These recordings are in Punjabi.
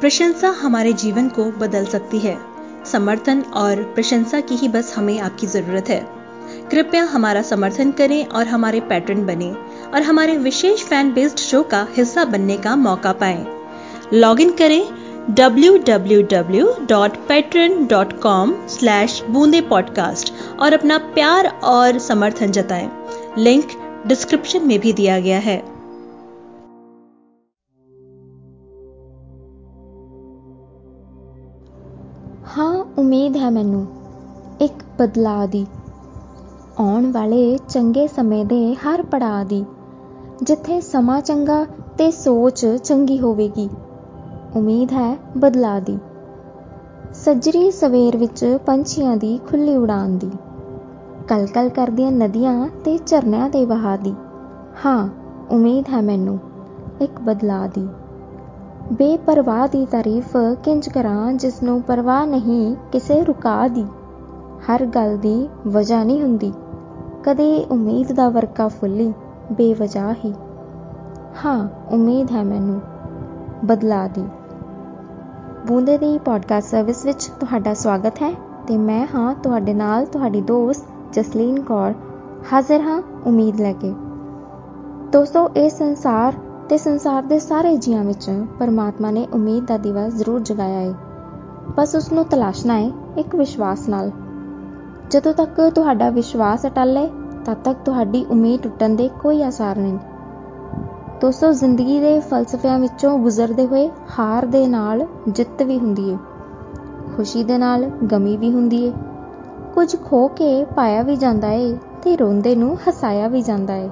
प्रशंसा हमारे जीवन को बदल सकती है। समर्थन और प्रशंसा की ही बस हमें आपकी ज़रूरत है। कृपया हमारा समर्थन करें और हमारे पैटर्न बने और हमारे विशेष फ़ैन बेस्ड शो का हिस्सा बनने का मौका पाएँ। लॉग इन करें www.patreon.com बूंदे पॉडकास्ट और अपना प्यार और समर्थन जताएँ। लिंक डिस्क्रिप्शन में भी दिया गया है। ਹਾਂ, ਉਮੀਦ ਹੈ ਮੈਨੂੰ, ਇੱਕ ਬਦਲਾਅ ਦੀ। ਆਉਣ ਵਾਲੇ ਚੰਗੇ ਸਮੇਂ ਦੇ ਹਰ ਪੜਾਅ ਦੀ, ਜਿੱਥੇ ਸਮਾਂ ਚੰਗਾ ਤੇ ਸੋਚ ਚੰਗੀ ਹੋਵੇਗੀ, ਉਮੀਦ ਹੈ ਬਦਲਾਅ ਦੀ। ਸੱਜਰੀ ਸਵੇਰ ਵਿੱਚ ਪੰਛੀਆਂ ਦੀ ਖੁੱਲੀ ਉਡਾਨ ਦੀ। ਕਲਕਲ ਕਰਦੀਆਂ ਨਦੀਆਂ ਤੇ ਝਰਨਿਆਂ ਦੇ ਵਹਾਅ ਦੀ। ਹਾਂ, ਉਮੀਦ ਹੈ ਮੈਨੂੰ, ਇੱਕ ਬਦਲਾਅ ਦੀ। ਬੇਪਰਵਾਹ ਦੀ ਤਾਰੀਫ ਕਿੰਜ ਕਰਾਂ ਜਿਸ ਨੂੰ ਪਰਵਾਹ ਨਹੀਂ ਕਿਸੇ ਰੁਕਾ ਦੀ। ਹਰ ਗੱਲ ਦੀ ਵਜ੍ਹਾ ਨਹੀਂ ਹੁੰਦੀ। ਕਦੇ ਉਮੀਦ ਦਾ ਵਰਕਾ ਫੁੱਲੀ, ਬੇਵਜ੍ਹਾ ਹੀ। ਹਾਂ, ਉਮੀਦ ਹੈ ਮੈਨੂੰ। ਬਦਲਾ ਦੀ। ਬੂੰਦੇ ਦੀ ਪੋਡਕਾਸਟ ਸਰਵਿਸ ਵਿੱਚ ਤੁਹਾਡਾ ਸਵਾਗਤ ਹੈ ਤੇ ਮੈਂ ਹਾਂ ਤੁਹਾਡੇ ਨਾਲ ਤੁਹਾਡੀ ਦੋਸਤ ਜਸਲੀਨ ਕੌਰ ਹਾਜ਼ਰ ਹਾਂ ਉਮੀਦ ਲੈ ਕੇ। ਦੋਸਤੋ, ਇਹ ਸੰਸਾਰ ਤੇ ਸੰਸਾਰ ਦੇ ਸਾਰੇ ਜੀਵਾਂ ਵਿੱਚ ਪਰਮਾਤਮਾ ਨੇ ਉਮੀਦ ਦਾ ਦੀਵਾ ਜ਼ਰੂਰ ਜਗਾਇਆ ਹੈ ਬਸ ਉਸ ਨੂੰ ਤਲਾਸ਼ਣਾ ਹੈ ਇੱਕ ਵਿਸ਼ਵਾਸ ਨਾਲ। ਜਦੋਂ ਤੱਕ ਤੁਹਾਡਾ ਵਿਸ਼ਵਾਸ ਅਟਲ ਹੈ ਤਦ ਤੱਕ ਤੁਹਾਡੀ ਉਮੀਦ ਟੁੱਟਣ ਦੇ ਕੋਈ ਆਸਾਰ ਨਹੀਂ। ਦੋਸਤੋ ਜ਼ਿੰਦਗੀ ਦੇ ਫਲਸਫਿਆਂ ਵਿੱਚੋਂ ਗੁਜ਼ਰਦੇ ਹੋਏ ਹਾਰ ਦੇ ਨਾਲ ਜਿੱਤ ਵੀ ਹੁੰਦੀ ਹੈ ਖੁਸ਼ੀ ਦੇ ਨਾਲ ਗਮੀ ਵੀ ਹੁੰਦੀ ਹੈ ਕੁਝ ਖੋ ਕੇ ਪਾਇਆ ਵੀ ਜਾਂਦਾ ਹੈ ਤੇ ਰੋਂਦੇ ਨੂੰ ਹਸਾਇਆ ਵੀ ਜਾਂਦਾ ਹੈ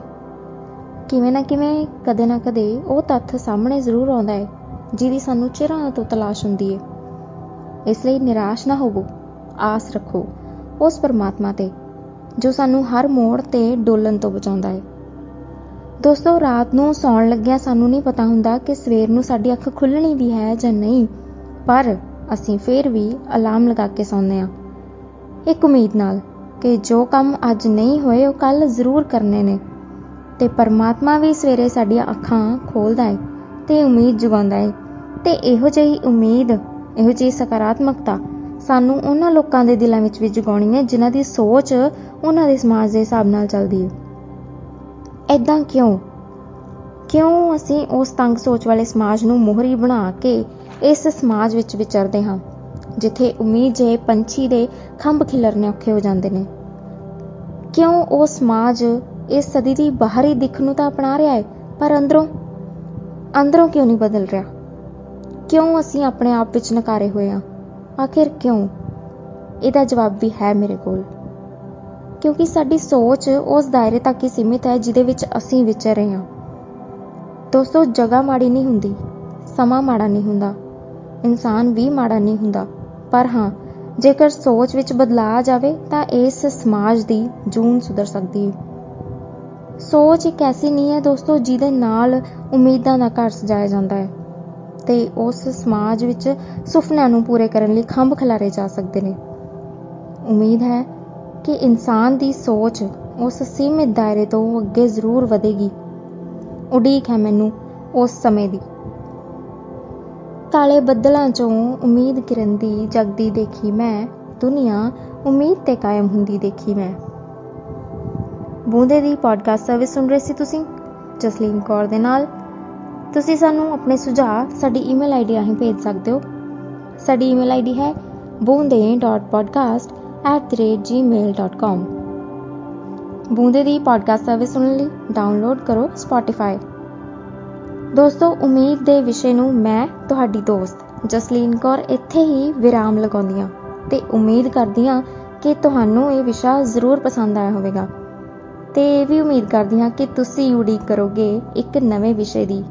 ਕਿਵੇਂ ਨਾ ਕਿਵੇਂ, ਕਦੇ ਨਾ ਕਦੇ ਉਹ ਤੱਥ ਸਾਹਮਣੇ ਜ਼ਰੂਰ ਆਉਂਦਾ ਹੈ, ਜਿਹਦੀ ਸਾਨੂੰ ਚਿਰਾਂ ਤੋਂ ਤਲਾਸ਼ ਹੁੰਦੀ ਹੈ। ਇਸ ਲਈ ਨਿਰਾਸ਼ ਨਾ ਹੋਵੋ, ਆਸ ਰੱਖੋ ਉਸ ਪਰਮਾਤਮਾ ਤੇ, ਜੋ ਸਾਨੂੰ ਹਰ ਮੋੜ ਤੇ ਡੋਲਣ ਤੋਂ ਬਚਾਉਂਦਾ ਹੈ। ਦੋਸਤੋ, ਰਾਤ ਨੂੰ ਸੌਣ ਲੱਗਿਆ ਸਾਨੂੰ ਨਹੀਂ ਪਤਾ ਹੁੰਦਾ ਕਿ ਸਵੇਰ ਨੂੰ ਸਾਡੀ ਅੱਖ ਖੁੱਲਣੀ ਵੀ ਹੈ ਜਾਂ ਨਹੀਂ, ਪਰ ਅਸੀਂ ਫੇਰ ਵੀ ਅਲਾਰਮ ਲਗਾ ਕੇ ਸੌਂਦੇ ਹਾਂ। ਇੱਕ ਉਮੀਦ ਨਾਲ ਕਿ ਜੋ ਕੰਮ ਅੱਜ ਨਹੀਂ ਹੋਏ, ਉਹ ਕੱਲ ਜ਼ਰੂਰ ਕਰਨੇ ਨੇ। ਤੇ ਪਰਮਾਤਮਾ ਵੀ ਸਵੇਰੇ ਸਾਡੀਆਂ ਅੱਖਾਂ ਖੋਲਦਾ ਹੈ ਤੇ ਉਮੀਦ ਜਗਾਉਂਦਾ ਹੈ ਤੇ ਇਹੋ ਜਿਹੀ ਉਮੀਦ, ਇਹੋ ਜਿਹੀ ਸਕਾਰਾਤਮਕਤਾ ਸਾਨੂੰ ਉਹਨਾਂ ਲੋਕਾਂ ਦੇ ਦਿਲਾਂ ਵਿੱਚ ਵੀ ਜਗਾਉਣੀ ਹੈ ਜਿਨ੍ਹਾਂ ਦੀ ਸੋਚ ਉਹਨਾਂ ਦੇ ਸਮਾਜ ਦੇ ਹਿਸਾਬ ਨਾਲ ਚੱਲਦੀ ਹੈ ਐਦਾਂ ਕਿਉਂ? ਕਿਉਂ ਅਸੀਂ ਉਸ ਤੰਗ ਸੋਚ ਵਾਲੇ ਸਮਾਜ ਨੂੰ ਮੋਹਰੀ ਬਣਾ ਕੇ ਇਸ ਸਮਾਜ ਵਿੱਚ ਵਿਚਰਦੇ ਹਾਂ, ਜਿੱਥੇ ਉਮੀਦ ਜੇ ਪੰਛੀ ਦੇ ਖੰਭ ਖਿਲਰਨੇ ਔਖੇ ਹੋ ਜਾਂਦੇ ਨੇ? ਕਿਉਂ ਉਹ ਸਮਾਜ ਇਸ ਸਦੀ ਦੀ ਬਾਹਰੀ ਦਿੱਖ ਨੂੰ ਤਾਂ ਅਪਣਾ ਰਿਹਾ ਹੈ, ਪਰ ਅੰਦਰੋਂ ਅੰਦਰੋਂ ਕਿਉਂ ਨਹੀਂ ਬਦਲ ਰਿਹਾ? ਕਿਉਂ ਅਸੀਂ ਆਪਣੇ ਆਪ ਵਿੱਚ ਨਕਾਰੇ ਹੋਏ ਹਾਂ? ਆਖਿਰ ਕਿਉਂ? ਇਹਦਾ ਜਵਾਬ ਵੀ ਹੈ ਮੇਰੇ ਕੋਲ। ਕਿਉਂਕਿ ਸਾਡੀ ਸੋਚ ਉਸ ਦਾਇਰੇ ਤੱਕ ਹੀ ਸੀਮਿਤ ਹੈ ਜਿਹਦੇ ਵਿੱਚ ਅਸੀਂ ਵਿਚਰ ਰਹੇ ਹਾਂ। ਦੋਸਤੋ, ਜਗ੍ਹਾ ਮਾੜੀ ਨਹੀਂ ਹੁੰਦੀ, ਸਮਾਂ ਮਾੜਾ ਨਹੀਂ ਹੁੰਦਾ, ਇਨਸਾਨ ਵੀ ਮਾੜਾ ਨਹੀਂ ਹੁੰਦਾ। ਪਰ ਹਾਂ, ਜੇਕਰ ਸੋਚ ਵਿੱਚ ਬਦਲਾਅ ਆ ਜਾਵੇ ਤਾਂ ਇਸ ਸਮਾਜ ਦੀ ਜੂਨ ਸੁਧਰ ਸਕਦੀ ਹੈ। ਸੋਚ ਇੱਕ ਐਸੀ ਨਹੀਂ ਹੈ ਦੋਸਤੋ ਜਿਹਦੇ ਨਾਲ ਉਮੀਦਾਂ ਦਾ ਘਰ ਸਜਾਇਆ ਜਾਂਦਾ ਹੈ ਤੇ ਉਸ ਸਮਾਜ ਵਿੱਚ ਸੁਪਨਿਆਂ ਨੂੰ ਪੂਰੇ ਕਰਨ ਲਈ ਖੰਭ ਖਿਲਾਰੇ ਜਾ ਸਕਦੇ ਨੇ। ਉਮੀਦ ਹੈ ਕਿ ਇਨਸਾਨ ਦੀ ਸੋਚ ਉਸ ਸੀਮਿਤ ਦਾਇਰੇ ਤੋਂ ਅੱਗੇ ਜ਼ਰੂਰ ਵਧੇਗੀ। ਉਡੀਕ ਹੈ ਮੈਨੂੰ ਉਸ ਸਮੇਂ ਦੀ। ਕਾਲੇ ਬੱਦਲਾਂ ਚੋਂ ਉਮੀਦ ਕਿਰਨ ਦੀ ਜਗਦੀ ਦੇਖੀ ਮੈਂ, ਦੁਨੀਆ ਉਮੀਦ ਤੇ ਕਾਇਮ ਹੁੰਦੀ ਦੇਖੀ ਮੈਂ। ਬੂੰਦੇ ਦੀ ਪੋਡਕਾਸਟ ਸਰਵਿਸ ਸੁਣ ਰਹੇ ਸੀ ਤੁਸੀਂ, ਜਸਲੀਨ ਕੌਰ ਦੇ ਨਾਲ। ਤੁਸੀਂ ਸਾਨੂੰ ਆਪਣੇ ਸੁਝਾਅ, ਸਾਡੀ ਈਮੇਲ ਆਈਡੀ ਰਾਹੀਂ ਭੇਜ ਸਕਦੇ ਹੋ। ਸਾਡੀ ਈਮੇਲ ਆਈਡੀ ਹੈ boonde.podcast@gmail.com ਬੂੰਦੇ ਦੀ ਪੋਡਕਾਸਟ ਸਰਵਿਸ ਸੁਣਨ ਲਈ ਡਾਊਨਲੋਡ ਕਰੋ Spotify ਦੋਸਤੋ, ਉਮੀਦ ਦੇ ਵਿਸ਼ੇ ਨੂੰ ਮੈਂ, ਤੁਹਾਡੀ ਦੋਸਤ ਜਸਲੀਨ ਕੌਰ ਇੱਥੇ ਹੀ ਵਿਰਾਮ ਲਗਾਉਂਦੀਆਂ ਤੇ ਉਮੀਦ ਕਰਦੀਆਂ ਕਿ ਤੁਹਾਨੂੰ ਇਹ ਵਿਸ਼ਾ ਜ਼ਰੂਰ ਪਸੰਦ ਆਇਆ ਹੋਵੇਗਾ। ਤੇ ਇਹ ਵੀ ਉਮੀਦ ਕਰਦੀ ਹਾਂ ਕਿ ਤੁਸੀਂ ਉਡੀਕ ਕਰੋਗੇ ਇੱਕ ਨਵੇਂ ਵਿਸ਼ੇ ਦੀ।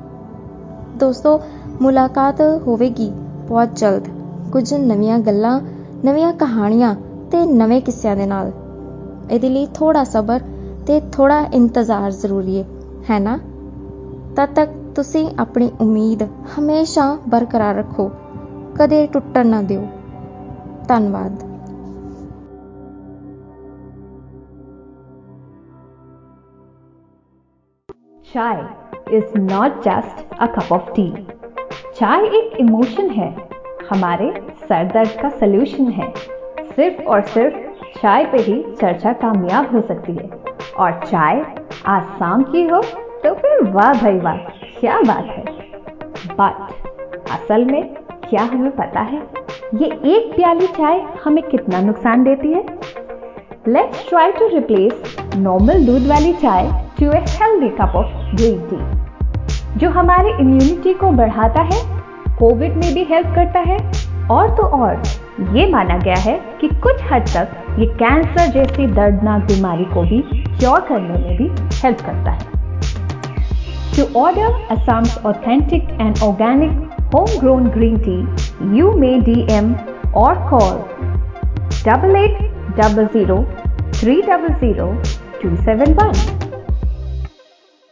ਦੋਸਤੋ, ਮੁਲਾਕਾਤ ਹੋਵੇਗੀ ਬਹੁਤ ਜਲਦ। ਕੁਝ ਨਵੀਆਂ ਗੱਲਾਂ, ਨਵੀਆਂ ਕਹਾਣੀਆਂ ਤੇ ਨਵੇਂ ਕਿੱਸਿਆਂ ਦੇ ਨਾਲ। ਇਹਦੇ ਲਈ ਥੋੜਾ ਸਬਰ ਤੇ ਥੋੜਾ ਇੰਤਜ਼ਾਰ ਜ਼ਰੂਰੀ ਹੈ ਹੈ ਨਾ? ਤਦ ਤੱਕ ਤੁਸੀਂ ਆਪਣੀ ਉਮੀਦ ਹਮੇਸ਼ਾ ਬਰਕਰਾਰ ਰੱਖੋ, ਕਦੇ ਟੁੱਟਣ ਨਾ ਦਿਓ। ਧੰਨਵਾਦ। Chai is not just a cup of tea चाय एक इमोशन है। हमारे सर दर्द का सलूशन है। सिर्फ़ और सिर्फ़ चाय पे ही चर्चा कामयाब हो सकती है। और चाय आसाम की हो तो फिर वाह भाई वाह, क्या बात है। बट असल में क्या हमें पता है? ये एक प्याली चाय हमें कितना नुकसान देती है? Let's try to replace normal दूध वाली चाय to a healthy cup of green tea जो हमारे इम्यूनिटी को बढ़ाता है कोविड में भी हेल्प करता है और तो और ये माना गया है कि कुछ हद तक ये कैंसर जैसी दर्दनाक बीमारी को भी क्योर करने में भी हेल्प करता है To order Assam's authentic and organic homegrown green tea, you may DM or call 8800 300 271.